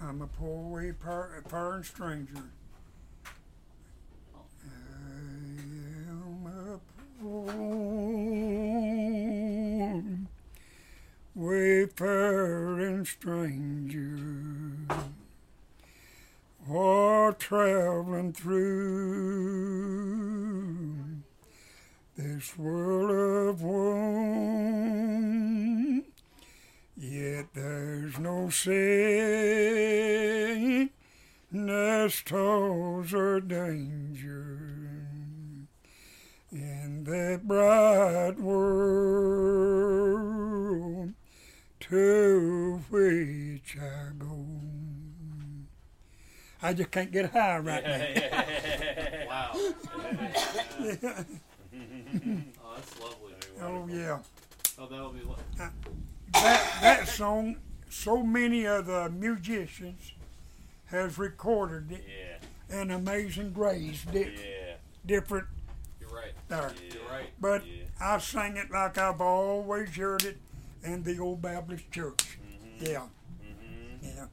I'm a poor way par- foreign stranger. I am a poor wayfaring stranger, or traveling through this world of woe. There's no saying toils or danger in that bright world to which I go. I just can't get high right now. wow. oh, that's lovely. Oh yeah. Oh, that'll be. Lo- that that song, so many of the musicians has recorded it. Yeah. And Amazing Grace, di- Yeah. different You're right. there. Yeah. You're right. But Yeah. I sang it like I've always heard it in the old Baptist church. Mm-hmm. Yeah, Mm-hmm. yeah.